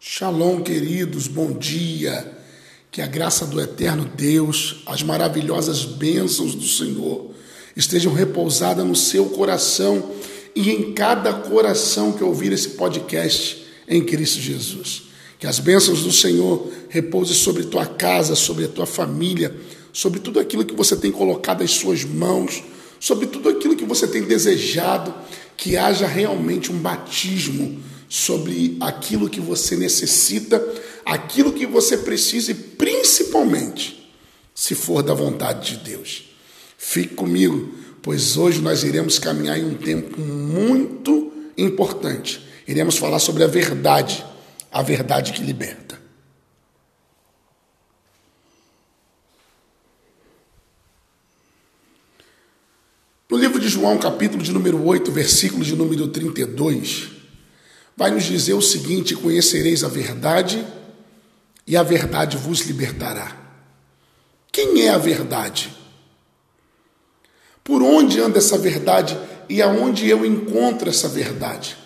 Shalom, queridos, bom dia. Que a graça do eterno Deus, as maravilhosas bênçãos do Senhor estejam repousadas no seu coração e em cada coração que ouvir esse podcast em Cristo Jesus. Que as bênçãos do Senhor repousem sobre tua casa, sobre a tua família, sobre tudo aquilo que você tem colocado em suas mãos, sobre tudo aquilo que você tem desejado, que haja realmente um batismo sobre aquilo que você necessita, aquilo que você precisa e principalmente, se for da vontade de Deus. Fique comigo, pois hoje nós iremos caminhar em um tempo muito importante. Iremos falar sobre a verdade, a verdade que liberta. No livro de João, capítulo de número 8, versículo de número 32, vai nos dizer o seguinte: Conhecereis a verdade e a verdade vos libertará. Quem é a verdade? Por onde anda essa verdade e aonde eu encontro essa verdade?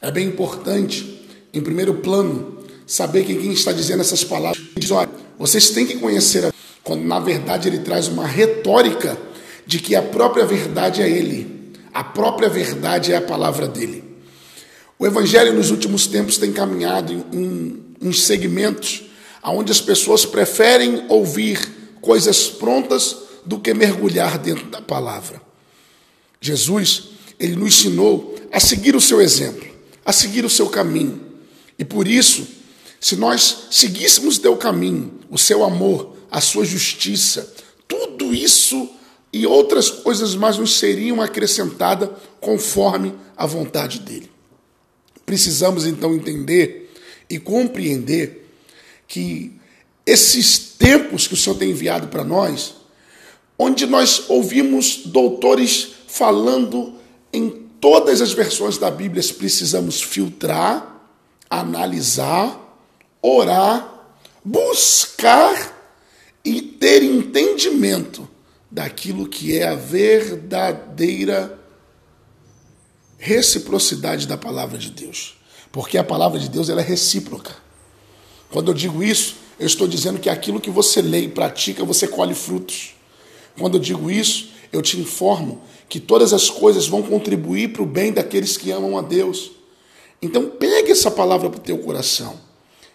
É bem importante, em primeiro plano, saber que quem está dizendo essas palavras diz: olha, vocês têm que conhecer a quando na verdade ele traz uma retórica de que a própria verdade é ele, a própria verdade é a palavra dele. O Evangelho nos últimos tempos tem caminhado em, em, em segmentos onde as pessoas preferem ouvir coisas prontas do que mergulhar dentro da palavra. Jesus, ele nos ensinou a seguir o seu exemplo, a seguir o seu caminho. E por isso, se nós seguíssemos o teu caminho, o seu amor, a sua justiça, tudo isso e outras coisas mais nos seriam acrescentadas conforme a vontade dele. Precisamos então entender e compreender que esses tempos que o Senhor tem enviado para nós, onde nós ouvimos doutores falando em todas as versões da Bíblia, precisamos filtrar, analisar, orar, buscar e ter entendimento daquilo que é a verdadeira reciprocidade da palavra de Deus. Porque a palavra de Deus ela é recíproca. Quando eu digo isso, eu estou dizendo que aquilo que você lê e pratica, você colhe frutos. Quando eu digo isso, eu te informo que todas as coisas vão contribuir para o bem daqueles que amam a Deus. Então pegue essa palavra para o teu coração.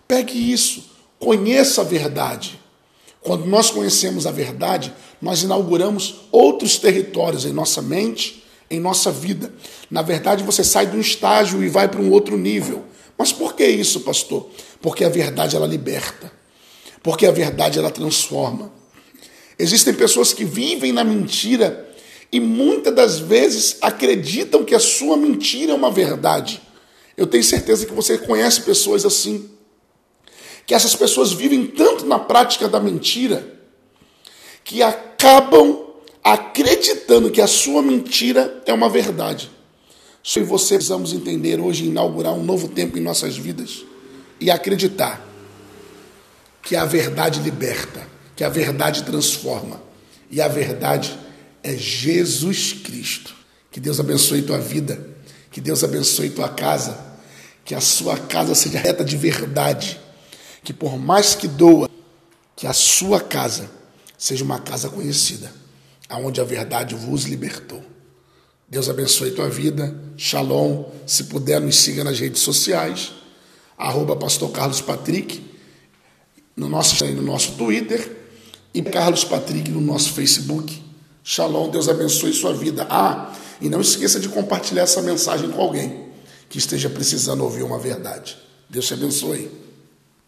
Pegue isso, conheça a verdade. Quando nós conhecemos a verdade, nós inauguramos outros territórios em nossa mente, em nossa vida. Na verdade, você sai de um estágio e vai para um outro nível. Mas por que isso, pastor? Porque a verdade ela liberta. Porque a verdade ela transforma. Existem pessoas que vivem na mentira e muitas das vezes acreditam que a sua mentira é uma verdade. Eu tenho certeza que você conhece pessoas assim. Que essas pessoas vivem tanto na prática da mentira que acabam acreditando que a sua mentira é uma verdade. Se você precisamos entender hoje, inaugurar um novo tempo em nossas vidas e acreditar que a verdade liberta, que a verdade transforma e a verdade é Jesus Cristo. Que Deus abençoe tua vida, que Deus abençoe tua casa, que a sua casa seja reta de verdade, que por mais que doa, que a sua casa seja uma casa conhecida aonde a verdade vos libertou. Deus abençoe tua vida. Shalom. Se puder, nos siga nas redes sociais. Arroba Pastor Carlos Patrick no nosso, no nosso Twitter e Carlos Patrick no nosso Facebook. Shalom, Deus abençoe sua vida. Ah, e não esqueça de compartilhar essa mensagem com alguém que esteja precisando ouvir uma verdade. Deus te abençoe.